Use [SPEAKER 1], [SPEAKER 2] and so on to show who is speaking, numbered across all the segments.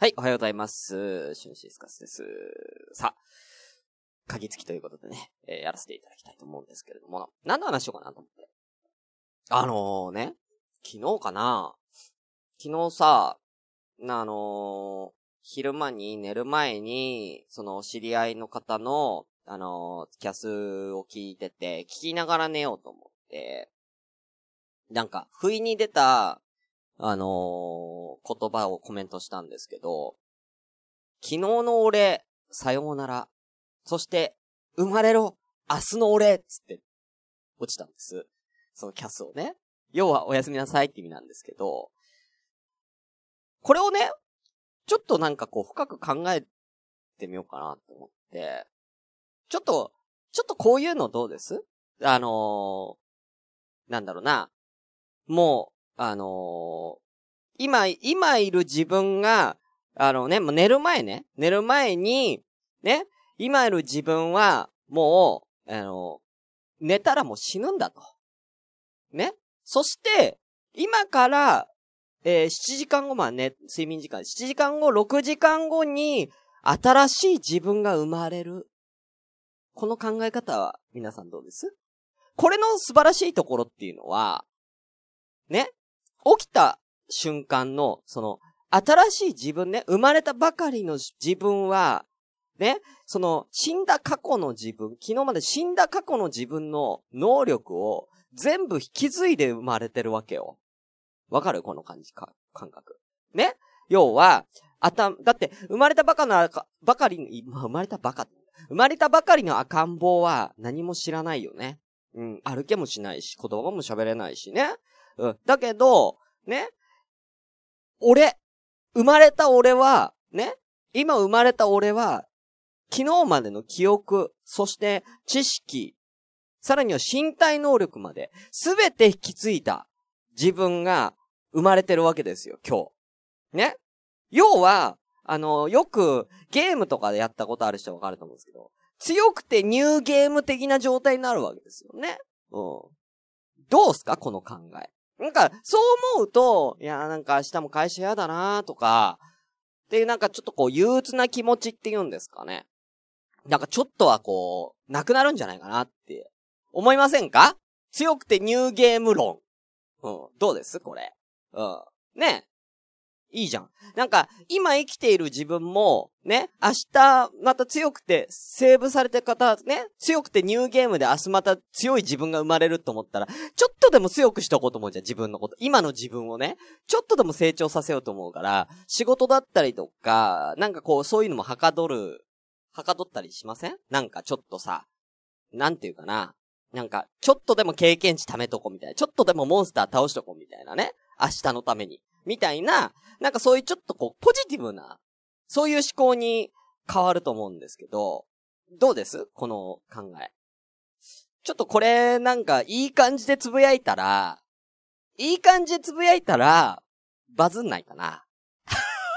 [SPEAKER 1] はい、おはようございます。シュンシスカスです。さあ、鍵付きということでね、えー、やらせていただきたいと思うんですけれども、何の話しようかなと思って。あのー、ね、昨日かな昨日さ、あのー、昼間に寝る前に、その知り合いの方の、あのー、キャスを聞いてて、聞きながら寝ようと思って、なんか、不意に出た、あのー、言葉をコメントしたんですけど、昨日の俺、さようなら。そして、生まれろ明日の俺つって、落ちたんです。そのキャスをね。要は、おやすみなさいって意味なんですけど、これをね、ちょっとなんかこう、深く考えてみようかなと思って、ちょっと、ちょっとこういうのどうです？あのー、なんだろうな。もう、あのー、今、今いる自分が、あのね、もう寝る前ね、寝る前に、ね、今いる自分は、もう、あのー、寝たらもう死ぬんだと。ね。そして、今から、えー、7時間後、まあね、睡眠時間、7時間後、6時間後に、新しい自分が生まれる。この考え方は、皆さんどうです？これの素晴らしいところっていうのは、ね、起きた瞬間の、その、新しい自分ね、生まれたばかりの自分は、ね、その、死んだ過去の自分、昨日まで死んだ過去の自分の能力を全部引き継いで生まれてるわけよ。わかる？この感じか、感覚。ね？要は、あた、だって、生まれたばかの、ばかりの、生まれたばか、生まれたばかりの赤ん坊は何も知らないよね。うん、歩けもしないし、言葉も喋れないしね。うん。だけど、ね。俺、生まれた俺は、ね。今生まれた俺は、昨日までの記憶、そして知識、さらには身体能力まで、すべて引き継いだ自分が生まれてるわけですよ、今日。ね要は、あの、よくゲームとかでやったことある人はわかると思うんですけど、強くてニューゲーム的な状態になるわけですよね。うん。どうすか？この考え。なんか、そう思うと、いや、なんか明日も会社嫌だなとか、っていうなんかちょっとこう憂鬱な気持ちって言うんですかね。なんかちょっとはこう、なくなるんじゃないかなって思いませんか？強くてニューゲーム論。うん。どうです？これ。うん。ねいいじゃん。なんか、今生きている自分も、ね、明日、また強くて、セーブされて方、ね、強くてニューゲームで明日また強い自分が生まれると思ったら、ちょっとでも強くしとこうと思うじゃん、自分のこと。今の自分をね、ちょっとでも成長させようと思うから、仕事だったりとか、なんかこう、そういうのもはかどる、はかどったりしません？なんかちょっとさ、なんていうかな。なんか、ちょっとでも経験値貯めとこうみたいな。ちょっとでもモンスター倒しとこうみたいなね。明日のために。みたいな、なんかそういうちょっとこう、ポジティブな、そういう思考に変わると思うんですけど、どうです？この考え。ちょっとこれなんかいい感じでつぶやいたら、いい感じでつぶやいたら、バズんないかな。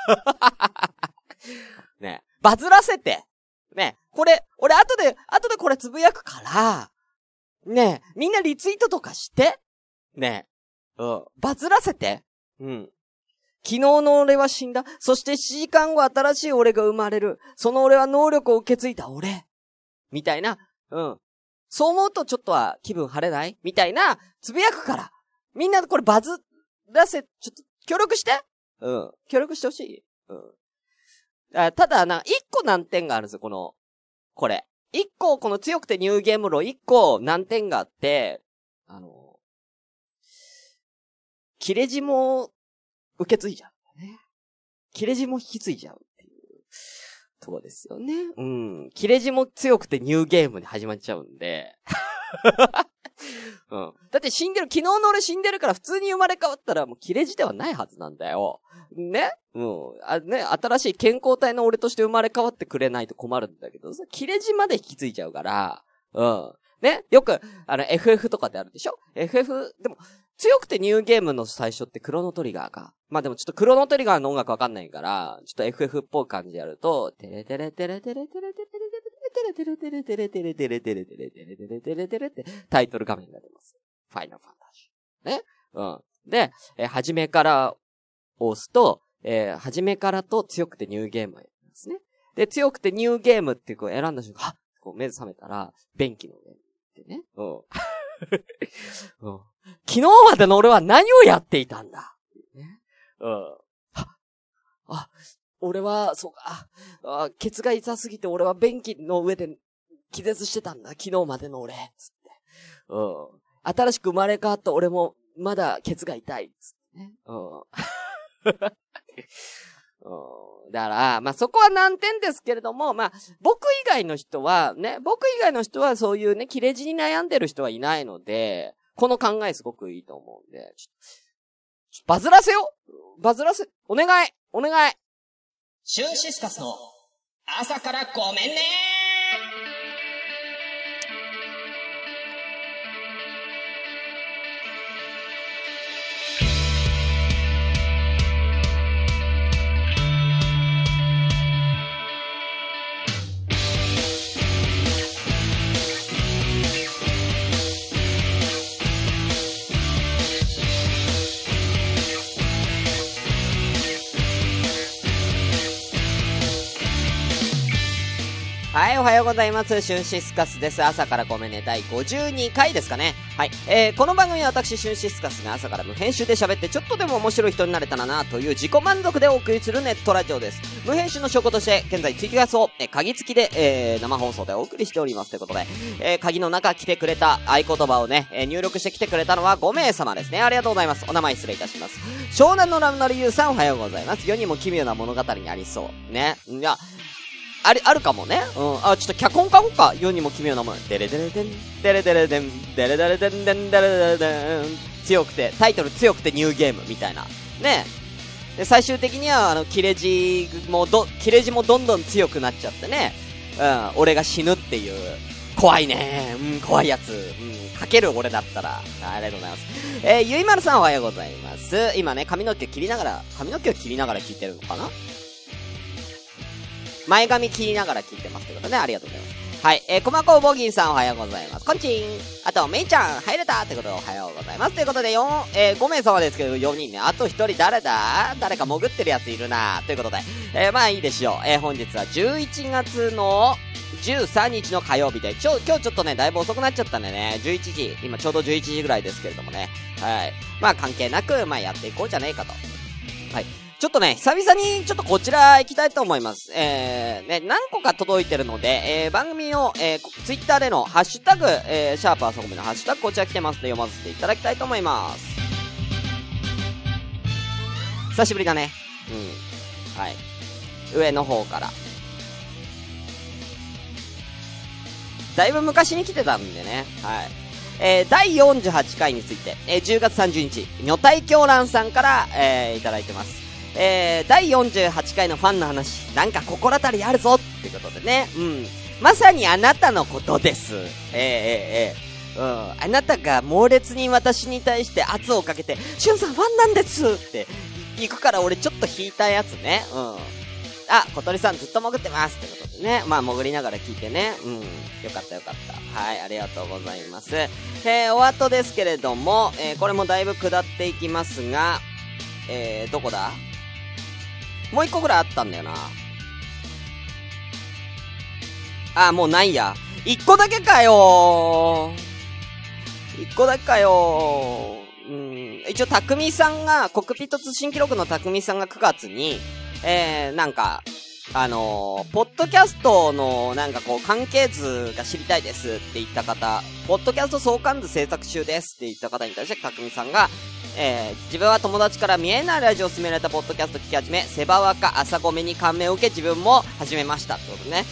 [SPEAKER 1] ね、バズらせて。ね、これ、俺後で、後でこれつぶやくから、ねみんなリツイートとかして。ねうん、バズらせて。うん。昨日の俺は死んだ。そして7時間後新しい俺が生まれる。その俺は能力を受け継いだ俺。みたいな。うん。そう思うとちょっとは気分晴れない？みたいな、つぶやくから。みんなこれバズらせ、ちょっと協力して。うん。協力してほしい。うん。あただな、一個難点があるんですよ、この、これ。一個、この強くてニューゲームロ一個難点があって、あの、切れ字も受け継いじゃうね。切れ字も引き継いじゃうっていうとこですよね。うん。切れ字も強くてニューゲームで始まっちゃうんで。うん。だって死んでる、昨日の俺死んでるから普通に生まれ変わったらもう切れ字ではないはずなんだよ。ね？うん。あ、ね、新しい健康体の俺として生まれ変わってくれないと困るんだけど、切れ字まで引き継いじゃうから、うん。ね？よく、あの、FF とかであるでしょ ?FF、でも、強くてニューゲームの最初ってクロノトリガーか。まあでもちょっとクロノトリガーの音楽わかんないから、ちょっと FF っぽい感じでやると、テレテレテレテレテレテレテレテレテレテレテレテレテレテレテレテレテレテレってタイトル画面が出ます。ファイナルファンタジー。ねうん。で、え、初めから押すと、えー、初めからと強くてニューゲームをやるんですね。で、強くてニューゲームってこう選んだ瞬間、はっこう目覚めたら、便器の上ってね。うん。うん。昨日までの俺は何をやっていたんだ？ね、うん。あ、俺は、そうか、あ、ケツが痛すぎて俺は便器の上で気絶してたんだ。昨日までの俺。つって。うん。新しく生まれ変わった俺も、まだケツが痛い。つってね。うん。うん、だから、まあ、そこは難点ですけれども、まあ、僕以外の人は、ね、僕以外の人はそういうね、切れ字に悩んでる人はいないので、この考えすごくいいと思うんで、ちょちょバズらせよバズらせ、お願い！お願い！
[SPEAKER 2] シュンシスカスの朝からごめんね
[SPEAKER 1] はい、おはようございます。シュンシスカスです。朝からごめんね、第52回ですかね。はい。えー、この番組は私、シュンシスカスが朝から無編集で喋って、ちょっとでも面白い人になれたらな、という自己満足でお送りするネットラジオです。無編集の証拠として、現在ツイキャスを、えー、鍵付きで、えー、生放送でお送りしております。ということで、えー、鍵の中来てくれた合言葉をね、えー、入力してきてくれたのは5名様ですね。ありがとうございます。お名前失礼いたします。湘南のラムのリユーさんおはようございます。世にも奇妙な物語にありそう。ね。いや、あれ、あるかもね。うん。あ、ちょっと脚本書こうか？世にも奇妙なもの。デレデレデン、デレデレデン、デレデレデン、デ、レデレデン。強くて、タイトル強くてニューゲームみたいな。ね。で、最終的には、あの、切れ字もど、切れ字もどんどん強くなっちゃってね。うん、俺が死ぬっていう。怖いね。うん、怖いやつ。うん、かける俺だったら。ありがとうございます。えー、ゆいまるさんおはようございます。今ね、髪の毛切りながら、髪の毛を切りながら聞いてるのかな？前髪切りながら聞いてますということで、ね、ありがとうございます。はい。えー、コマコボギーさんおはようございます。こんちん。あと、メイちゃん、入れたってことでおはようございます。ということで、4、えー、5名様ですけど、4人ね。あと1人誰だ？誰か潜ってるやついるなということで、えー、まあいいでしょう。えー、本日は11月の13日の火曜日で、ちょ、今日ちょっとね、だいぶ遅くなっちゃったんでね、11時、今ちょうど11時ぐらいですけれどもね。はい。まあ関係なく、まあやっていこうじゃねえかと。はい。ちょっとね、久々にちょっとこちら行きたいと思います。えー、ね、何個か届いてるので、えー、番組の、えー、ツイッターでのハッシュタグ、えー、シャープあそこめのハッシュタグこちら来てますので読ませていただきたいと思います。久しぶりだね。うん。はい。上の方から。だいぶ昔に来てたんでね。はい。えー、第48回について、えー、10月30日、女体狂乱さんから、えー、いただいてます。えー、第48回のファンの話、なんか心当たりあるぞってことでね、うん。まさにあなたのことです。えー、えー、えー、うん。あなたが猛烈に私に対して圧をかけて、しゅんさんファンなんですって行くから俺ちょっと引いたやつね。うん。あ、小鳥さんずっと潜ってますってことでね。まあ潜りながら聞いてね。うん。よかったよかった。はい、ありがとうございます。えー、お後ですけれども、えー、これもだいぶ下っていきますが、えー、どこだ？もう一個ぐらいあったんだよな。あ、もうないや。一個だけかよ一個だけかようん。一応、匠さんが、コクピット通信記録の匠さんが9月に、えー、なんか、あのー、ポッドキャストのなんかこう関係図が知りたいですって言った方、ポッドキャスト相関図制作中ですって言った方に対して、たくみさんが、えー、自分は友達から見えないラジオを勧められたポッドキャスト聞き始め、セバワカ朝ごめに感銘を受け自分も始めましたってことね。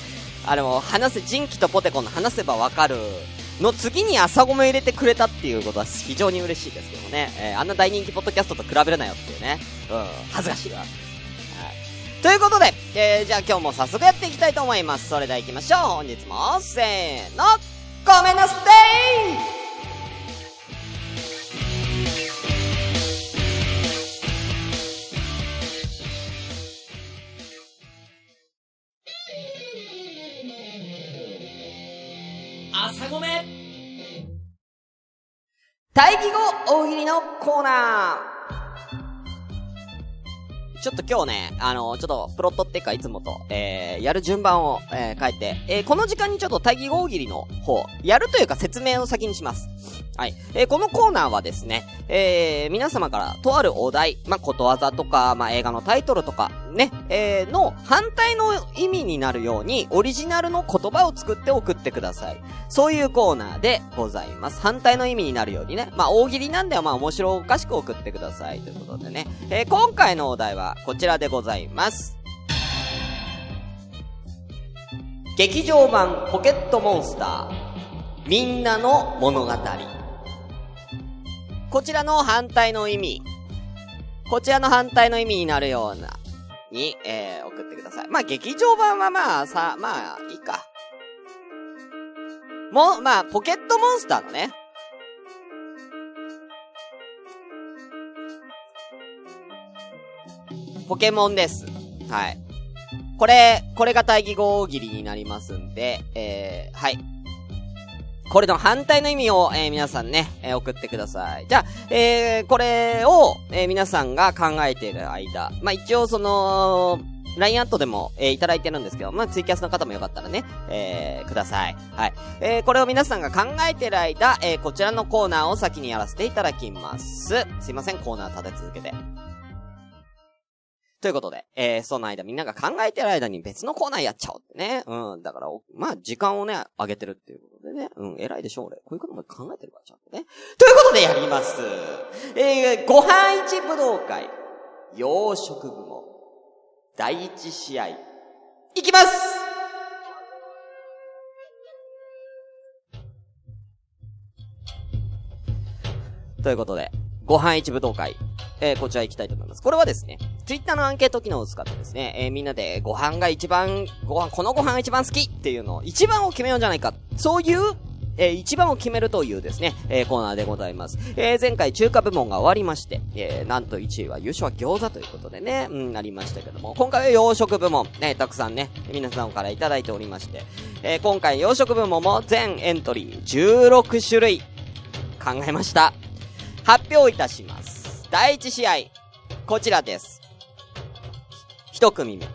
[SPEAKER 1] あの、話せ、人気とポテコの話せばわかるの次に朝ごめ入れてくれたっていうことは非常に嬉しいですけどね。えー、あんな大人気ポッドキャストと比べるなよっていうね。うん、恥ずかしいわ。はい。ということで、えー、じゃあ今日も早速やっていきたいと思います。それでは行きましょう。本日も、せーの、ごめんなさい対義語大喜利のコーナーちょっと今日ね、あの、ちょっと、プロットっていうか、いつもと、えー、やる順番を、えー、変えて、えー、この時間にちょっと大義大喜利の方、やるというか説明を先にします。はい。えー、このコーナーはですね、えー、皆様からとあるお題、まあ、ことわざとか、まあ、映画のタイトルとか、ね、えー、の反対の意味になるように、オリジナルの言葉を作って送ってください。そういうコーナーでございます。反対の意味になるようにね、まあ、大喜利なんではまあ、面白おかしく送ってください。ということでね、えー、今回のお題はこちらでございます。劇場版ポケットモンスター、みんなの物語。こちらの反対の意味。こちらの反対の意味になるような、に、えー、送ってください。まあ、劇場版はまあ、さ、まあ、いいか。も、まあ、ポケットモンスターのね。ポケモンです。はい。これ、これが対義語大喜利になりますんで、えー、はい。これの反対の意味を、えー、皆さんね、えー、送ってください。じゃあ、えー、これを、えー、皆さんが考えている間、まあ、一応その、LINE アットでも、えー、いただいてるんですけど、まあ、ツイキャスの方もよかったらね、えー、ください。はい。えー、これを皆さんが考えてる間、えー、こちらのコーナーを先にやらせていただきます。すいません、コーナー立て続けて。ということで、えー、その間みんなが考えてる間に別のコーナーやっちゃおうってね。うん。だから、まあ、時間をね、上げてるっていうことでね。うん、偉いでしょ、俺。こういうことも考えてるから、ちゃんとね。ということでやります。えー、ご飯一武道会、洋食部門、第一試合、いきますということで、ご飯一武道会、えー、こちら行きたいと思います。これはですね、ツイッターのアンケート機能を使ってですね、えー、みんなでご飯が一番、ご飯、このご飯が一番好きっていうのを、一番を決めようじゃないか。そういう、えー、一番を決めるというですね、えー、コーナーでございます。えー、前回中華部門が終わりまして、えー、なんと1位は優勝は餃子ということでね、うん、なりましたけども、今回は洋食部門、ね、たくさんね、皆さんからいただいておりまして、えー、今回洋食部門も全エントリー16種類考えました。発表いたします。第1試合、こちらです。一組目。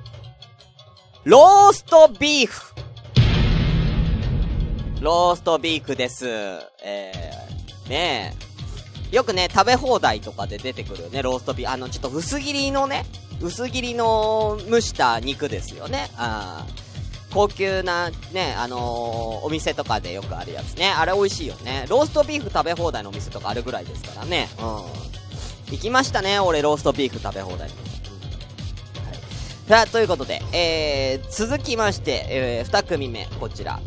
[SPEAKER 1] ローストビーフ。ローストビーフです。えー、ねえ。よくね、食べ放題とかで出てくるよね、ローストビーフ。あの、ちょっと薄切りのね、薄切りの蒸した肉ですよね。あ高級な、ね、あのー、お店とかでよくあるやつね。あれ美味しいよね。ローストビーフ食べ放題のお店とかあるぐらいですからね。うん。行きましたね、俺、ローストビーフ食べ放題。はい。さあ、ということで、えー、続きまして、えー、二組目、こちら。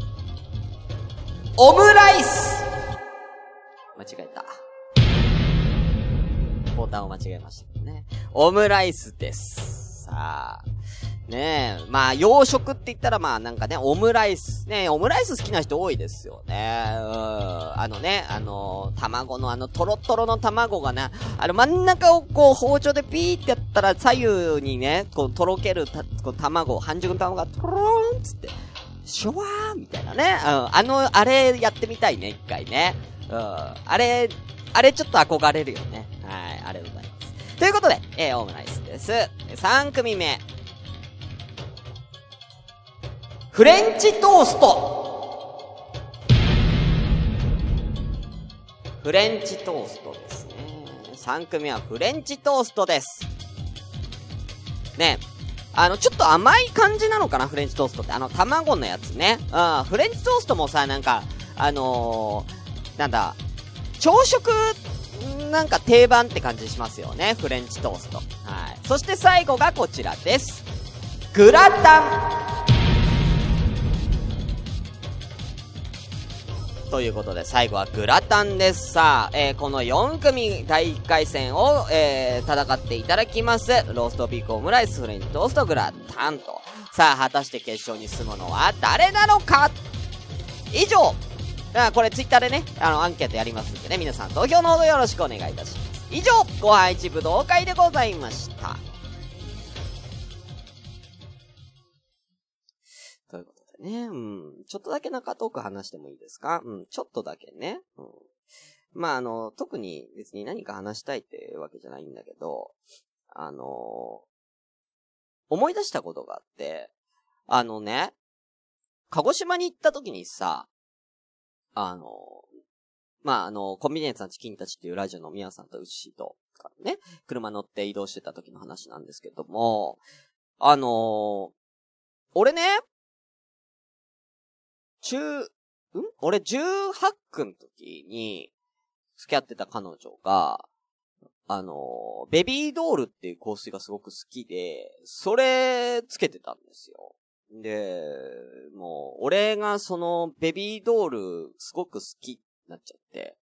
[SPEAKER 1] オムライス間違えた。ボタンを間違えましたね。オムライスです。さあ、ねえ。まあ、洋食って言ったらまあなんかね、オムライス。ねえオムライス好きな人多いですよね。うん。あのね、あのー、卵のあの、トロトロの卵がね、あの真ん中をこう包丁でピーってやったら左右にね、こう、とろけるた、こう卵、半熟の卵がトローンつって、シュワーみたいなね。うん。あの、あれやってみたいね、一回ね。うん。あれ、あれちょっと憧れるよね。はい、ありがとうございます。ということで、えー、オムライスです。3組目。フレンチトースト。フレンチトーストですね。3組はフレンチトーストです。ねあの、ちょっと甘い感じなのかな、フレンチトーストって。あの、卵のやつね。うん、フレンチトーストもさ、なんか、あのー、なんだ、朝食、なんか定番って感じしますよね。フレンチトースト。はい。そして最後がこちらです。グラタン。ということで、最後はグラタンです。さあ、えー、この4組第1回戦を、えー、戦っていただきます。ローストビーフオムライス、フレンチトースト、グラタンと。さあ、果たして決勝に進むのは誰なのか？以上あこれツイッターでね、あの、アンケートやりますんでね、皆さん投票のほどよろしくお願いいたします。以上、ご飯一武道会でございました。ね。うん。ちょっとだけ中トーク話してもいいですか？うん。ちょっとだけね。うん。まあ、あの、特に別に何か話したいってわけじゃないんだけど、あの、思い出したことがあって、あのね、鹿児島に行った時にさ、あの、まあ、あの、コンビニエンスなチキンたちっていうラジオの宮さんとウッシーと、ね、車乗って移動してた時の話なんですけども、あの俺ね、中、ん？俺18区の時に、付き合ってた彼女が、あの、ベビードールっていう香水がすごく好きで、それつけてたんですよ。で、もう、俺がそのベビードールすごく好きになっちゃって、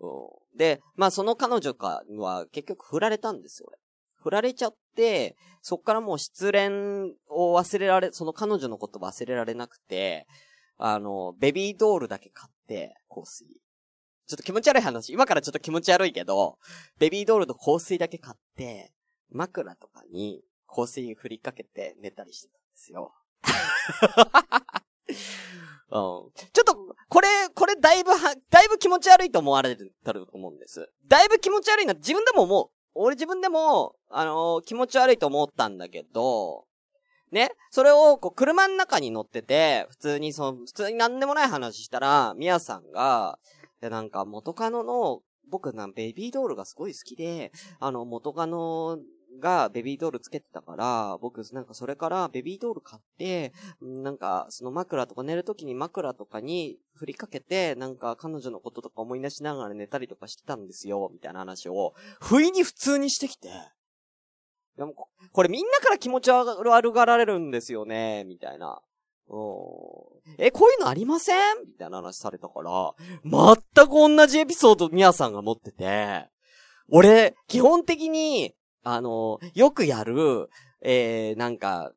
[SPEAKER 1] うん、で、まあその彼女かは結局振られたんですよ、俺。振られちゃって、そっからもう失恋を忘れられ、その彼女のこと忘れられなくて、あの、ベビードールだけ買って、香水。ちょっと気持ち悪い話。今からちょっと気持ち悪いけど、ベビードールの香水だけ買って、枕とかに香水振りかけて寝たりしてたんですよ。うん、ちょっと、これ、これだいぶは、だいぶ気持ち悪いと思われてる、と思うんです。だいぶ気持ち悪いな、自分でも思う。俺自分でも、あのー、気持ち悪いと思ったんだけど、ね、それを、こう、車の中に乗ってて、普通に、その、普通になんでもない話したら、みやさんが、で、なんか、元カノの、僕な、ベビードールがすごい好きで、あの、元カノがベビードールつけてたから、僕なんかそれからベビードール買って、なんかその枕とか寝るときに枕とかに振りかけて、なんか彼女のこととか思い出しながら寝たりとかしてたんですよ、みたいな話を、不意に普通にしてきて、でもこれみんなから気持ち悪がられるんですよね、みたいな。え、こういうのありません？みたいな話されたから、全く同じエピソードミヤさんが持ってて、俺、基本的に、あの、よくやる、えー、なんか、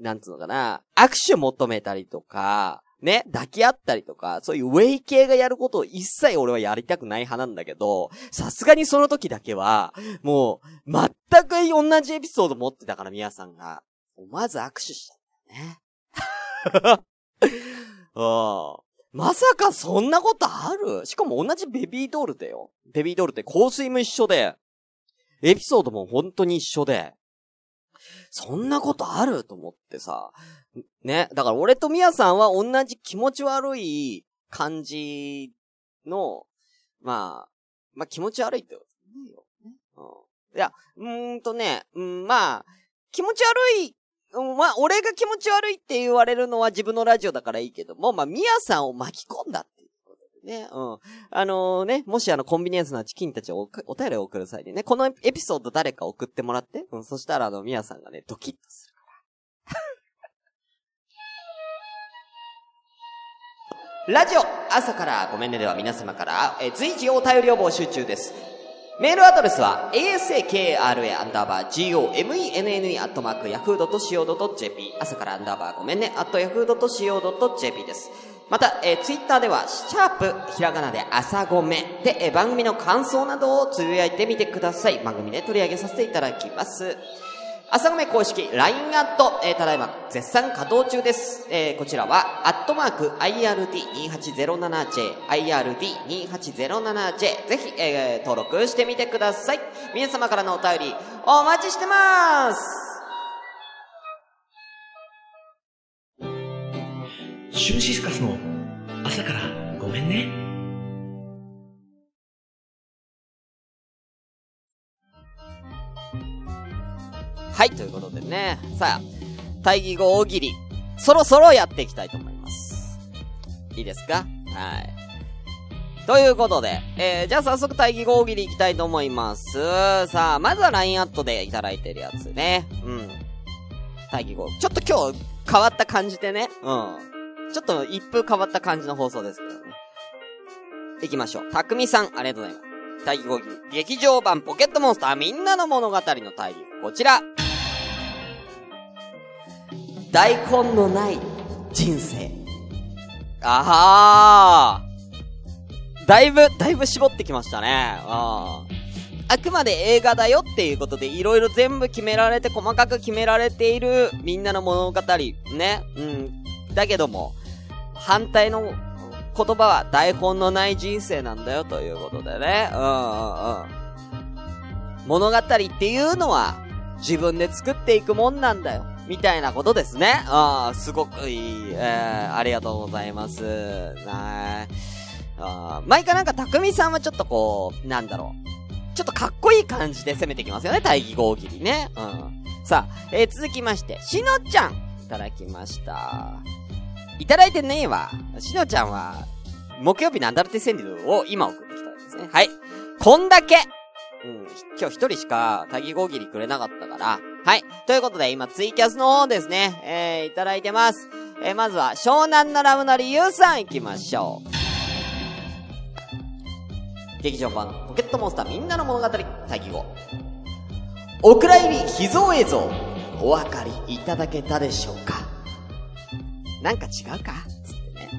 [SPEAKER 1] なんつうのかな、握手求めたりとか、ね、抱き合ったりとか、そういうウェイ系がやることを一切俺はやりたくない派なんだけど、さすがにその時だけは、もう、全く同じエピソード持ってたから、皆さんが。思わず握手したんだよね。うん。まさかそんなことある？しかも同じベビードールだよ。ベビードールって香水も一緒で、エピソードも本当に一緒で、そんなことある？と思ってさ、ね。だから俺とミヤさんは同じ気持ち悪い感じの、まあ、まあ気持ち悪いってことねよ。うん。いや、うーんとね、うん、まあ、気持ち悪い、まあ、俺が気持ち悪いって言われるのは自分のラジオだからいいけども、まあ、ミヤさんを巻き込んだね、うん。あのー、ね、もしあの、コンビニエンスなチキンたちをおお便りを送る際にね、このエピソード誰か送ってもらって、うん、そしたらあの、ミヤさんがね、ドキッとするから。ラジオ、朝からごめんねでは皆様から、え随時お便りを募集中です。メールアドレスは、asakra アンダーバー gomenne アットマーク yahoo.co.jp 朝からアンダーバーごめんね、アット yahoo.co.jp です。また、えー、ツイッターでは、シャープ、ひらがなで朝ごめで、えー、番組の感想などをつぶやいてみてください。番組で取り上げさせていただきます。朝ごめ公式 LINE アット、えー、ただいま絶賛稼働中です。えー、こちらは、アットマーク IRD2807J、IRD2807J、ぜひ、えー、登録してみてください。皆様からのお便り、お待ちしてます
[SPEAKER 2] シュンシスカスの朝からごめんね。
[SPEAKER 1] はい、ということでね。さあ、対義語大喜利、そろそろやっていきたいと思います。いいですか？はい。ということで、えー、じゃあ早速対義語大喜利いきたいと思います。さあ、まずは LINE アットでいただいてるやつね。うん。対義語。ちょっと今日変わった感じでね。うん。ちょっと一風変わった感じの放送ですけどね。行きましょう。たくみさん、ありがとうございます。大義語劇場版ポケットモンスターみんなの物語の大義。こちら。大根のない人生。あはー。だいぶ、だいぶ絞ってきましたね。ああくまで映画だよっていうことで、いろいろ全部決められて、細かく決められている、みんなの物語。ね。うん。だけども、反対の言葉は台本のない人生なんだよということでね。うんうんうん。物語っていうのは、自分で作っていくもんなんだよ。みたいなことですね。ああ、すごくいい。えー、ありがとうございます。なあ毎回なんか、匠さんはちょっとこう、なんだろう。ちょっとかっこいい感じで攻めてきますよね、大義号切りね。うん。さあ、えー、続きまして、しのちゃん、いただきました。いただいてねえわ。しのちゃんは、木曜日のアダルテ川柳を今送ってきたんですね。はい。こんだけうん、今日一人しか、タギゴギリくれなかったから。はい。ということで、今、ツイキャスの方ですね、えー、いただいてます。えー、まずは、湘南のラムの理由さん行きましょう。劇場版、ポケットモンスターみんなの物語、タギゴ。お蔵入り秘蔵映像、お分かりいただけたでしょうか？なんか違うかつってね。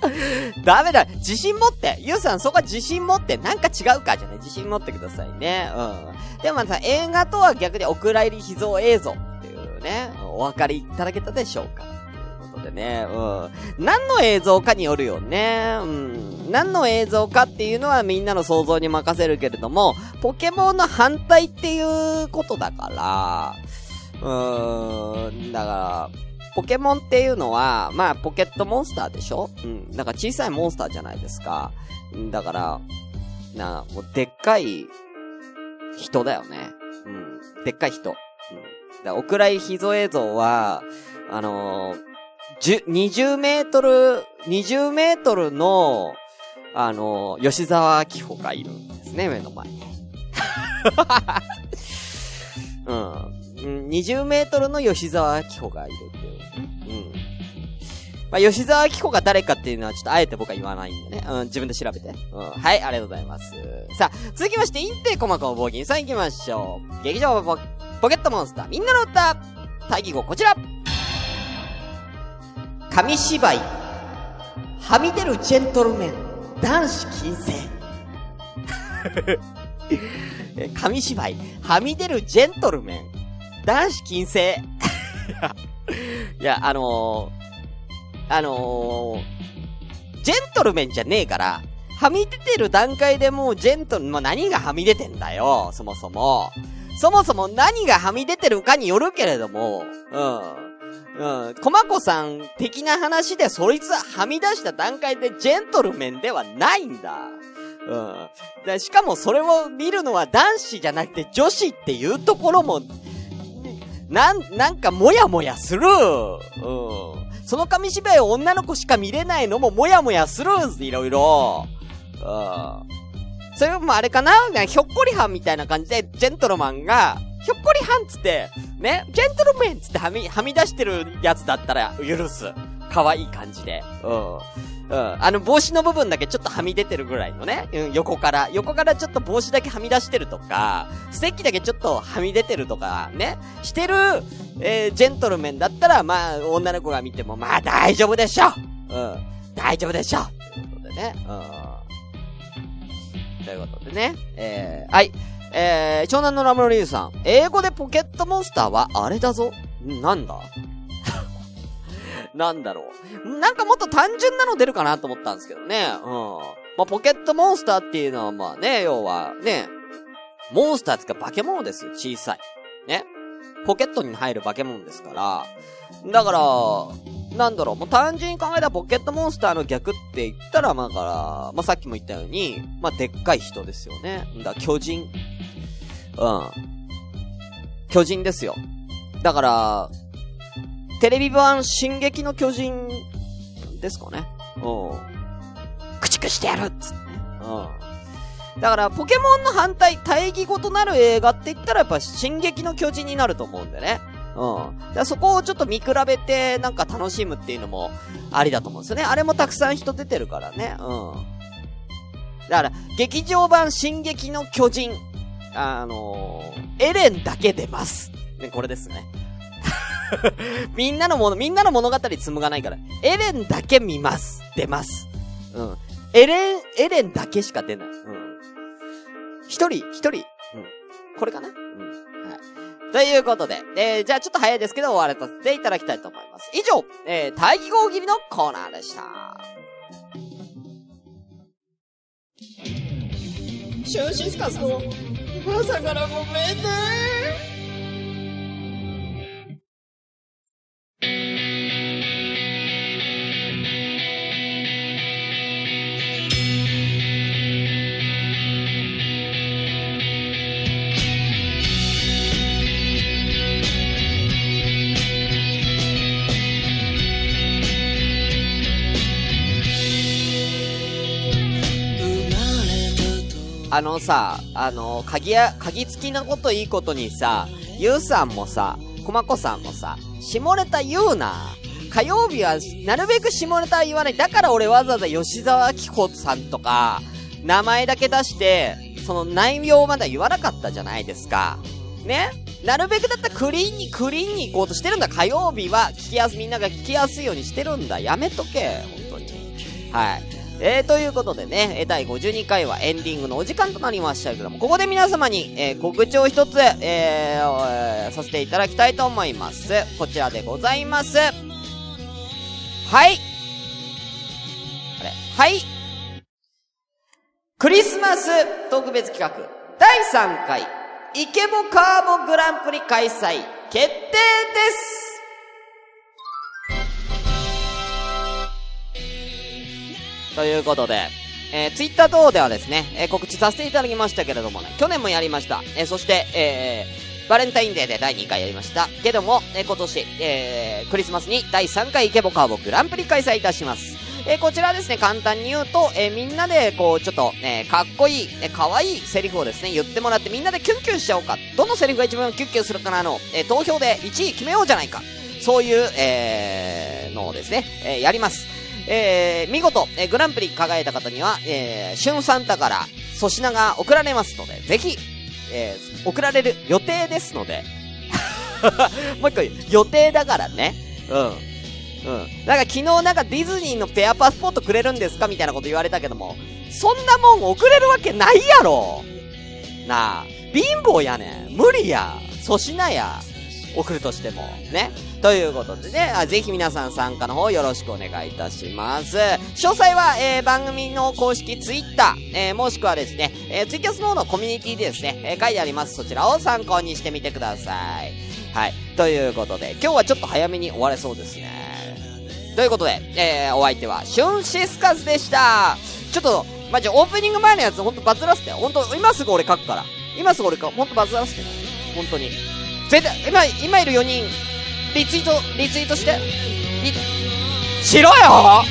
[SPEAKER 1] ダメだ。自信持って。ゆうさん、そこは自信持って。なんか違うかじゃね。自信持ってくださいね。うん。でもさ、映画とは逆にお蔵入り秘蔵映像っていうね、お分かりいただけたでしょうかということでね、うん。何の映像かによるよね。うん。何の映像かっていうのはみんなの想像に任せるけれども、ポケモンの反対っていうことだから、うーん、だから、ポケモンっていうのは、まあ、ポケットモンスターでしょ？うん。だから小さいモンスターじゃないですか。だから、な、もうでっかい人だよね。うん。でっかい人。うん。だお蔵い秘蔵映像は、あのー、十、20メートル、20メートルの、あのー、吉沢明穂がいるんですね、目の前に。うん。20メートルの吉沢明穂がいるっ。まあ、吉沢明子が誰かっていうのはちょっとあえて僕は言わないんでね。うん、自分で調べて。うん。はい、ありがとうございます。さあ、続きまして、インテイコマコボーギンさん行きましょう。劇場ポポケットモンスター、みんなの歌、大義語こちら紙芝居、はみ出るジェントルメン、男子禁制。紙芝居、はみ出るジェントルメン、男子禁制。いや、あの、あのー、ジェントルメンじゃねえから、はみ出てる段階でもうジェントル、まあ、何がはみ出てんだよ、そもそも。そもそも何がはみ出てるかによるけれども、うん。うん。コマコさん的な話でそいつはみ出した段階でジェントルメンではないんだ。うん。で、しかもそれを見るのは男子じゃなくて女子っていうところも、なん、なんかもやもやする。うん。その紙芝居を女の子しか見れないのももやもやするんすいろいろ。うん。それもあれかな？ひょっこりはんみたいな感じで、ジェントルマンが、ひょっこりはんつって、ね、ジェントルメンつってはみ、はみ出してるやつだったら許す。可愛い感じで。うん。うん。あの帽子の部分だけちょっとはみ出てるぐらいのね。うん、横から。横からちょっと帽子だけはみ出してるとか、ステッキだけちょっとはみ出てるとか、ね。してる、えー、ジェントルメンだったら、まあ、女の子が見ても、まあ大丈夫でしょうん。大丈夫でしょということでね。うん。ということでね。えー、はい。えー、湘南のラムロリュウさん。英語でポケットモンスターはあれだぞ。なんだ？なんだろう。なんかもっと単純なの出るかなと思ったんですけどね。うん。まあ、ポケットモンスターっていうのはまあね、要はね、モンスターってか化け物ですよ、小さい。ね。ポケットに入る化け物ですから。だから、なんだろう、もう単純に考えたらポケットモンスターの逆って言ったら、まあから、まあさっきも言ったように、まあでっかい人ですよね。だ巨人。うん。巨人ですよ。だから、テレビ版進撃の巨人ですかね。うん。駆逐してやるっつってね。うん。だから、ポケモンの反対、対義語となる映画って言ったらやっぱ進撃の巨人になると思うんでね。うん。だそこをちょっと見比べて、なんか楽しむっていうのも、ありだと思うんですよね。あれもたくさん人出てるからね。うん。だから、劇場版進撃の巨人、あのー、エレンだけ出ます。ね、これですね。みんなのもの、みんなの物語紡がないから。エレンだけ見ます。出ます。うん。エレン、エレンだけしか出ない。うん。一人、一人。うん。これかな？うん。はい。ということで、えー、じゃあちょっと早いですけど終わらさせていただきたいと思います。以上、えー、大義号切りのコーナーでした。
[SPEAKER 2] シューシスカスの朝からごめんね。
[SPEAKER 1] あのさ、あの、鍵や、鍵付きなこといいことにさ、ゆうさんもさ、こまこさんもさ、下ネタ言うな。火曜日は、なるべく下ネタは言わない。だから俺わざわざ吉沢明子さんとか、名前だけ出して、その内容まだ言わなかったじゃないですか。ね？なるべくだったらクリーンに、クリーンに行こうとしてるんだ。火曜日は聞きやす、みんなが聞きやすいようにしてるんだ。やめとけ、本当に。はい。えー、ということでね、え第52回はエンディングのお時間となりましたけども、ここで皆様に、えー、告知を一つ、えー、させていただきたいと思います。こちらでございます。はい。あれ？はい。クリスマス特別企画、第3回、イケボカーボグランプリ開催、決定ですということで、えー、ツイッター等ではですね、えー、告知させていただきましたけれどもね、去年もやりました。えー、そして、えー、バレンタインデーで第2回やりました。けども、えー、今年、えー、クリスマスに第3回イケボカーボグランプリ開催いたします。えー、こちらですね、簡単に言うと、えー、みんなで、こう、ちょっと、えー、かっこいい、えー、かわいいセリフをですね、言ってもらってみんなでキュンキュンしちゃおうか。どのセリフが一番キュンキュンするかなの、えー、投票で1位決めようじゃないか。そういう、えー、のをですね、えー、やります。えー、見事、えー、グランプリ輝いた方には、えー、春サンタから粗品が送られますので、ぜひ、えー、送られる予定ですので、もう一個予定だからね。うん。うん。なんか昨日なんかディズニーのペアパスポートくれるんですかみたいなこと言われたけども、そんなもん送れるわけないやろなあ、貧乏やねん。無理や。粗品や。送るとしても。ね。ということでね、あぜひ皆さん参加の方よろしくお願いいたします。詳細は、えー、番組の公式ツイッター、えー、もしくはですね、えー、ツイキャスの方のコミュニティでですね、えー、書いてあります。そちらを参考にしてみてください。はい。ということで、今日はちょっと早めに終われそうですね。ということで、えー、お相手は、シュンシスカスでした。ちょっと、まじ、オープニング前のやつほんとバズらせて。ほんと、今すぐ俺書くから。今すぐ俺か、ほんとバズらせて。本当に。絶対、今、今いる4人、リツイート、リツイートして。しろよ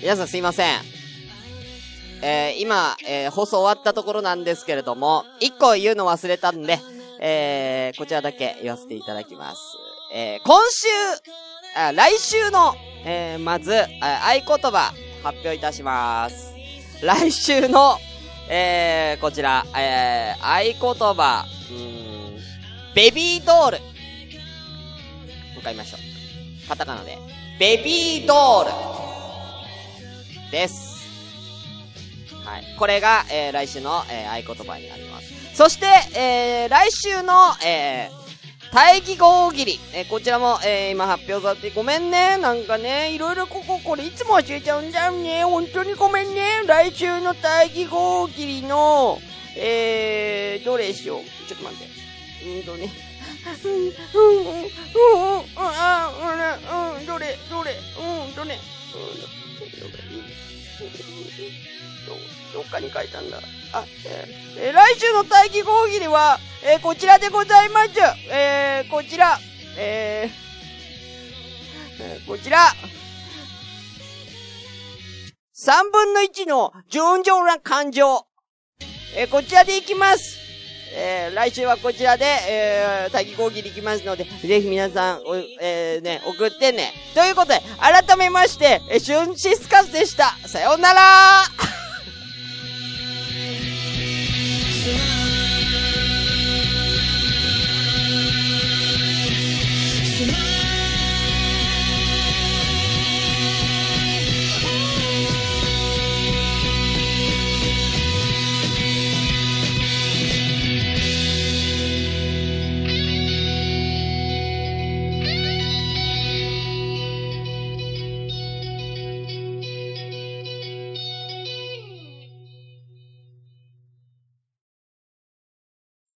[SPEAKER 1] 皆さんすいません。えー、今、えー、放送終わったところなんですけれども、一個言うの忘れたんで、えー、こちらだけ言わせていただきます。えー、今週、あ来週の、えー、まず、合言葉、発表いたします。来週の、えー、こちら、えー、合言葉、うん、ベビードール。向かいましょう。カタカナで。ベビードール。です。はい。これが、えー、来週の、えー、合言葉になります。そして、えー、来週の、えー、大気号大喜利。えー、こちらも、えー、今発表されてごめんね。なんかね、いろいろここ、これいつも教えちゃうんだよね。本当にごめんね。来週の大気号大喜利の、えー、どれしよう。ちょっと待って。うんとね。うん、うん、うん、うん、うん、あ、うん、どれ、どれ、うんとね。うん、どどっかに書いたんだ。あ、えー、来週の大気講義では、えー、こちらでございます。えー、こちら、えー、え、こちら、三分の一の順調な感情。えー、こちらでいきます。えー、来週はこちらで、えー、大気講義でいきますので、ぜひ皆さん、お、えー、ね、送ってね。ということで、改めまして、えー、シュンシスカスでした。さようなら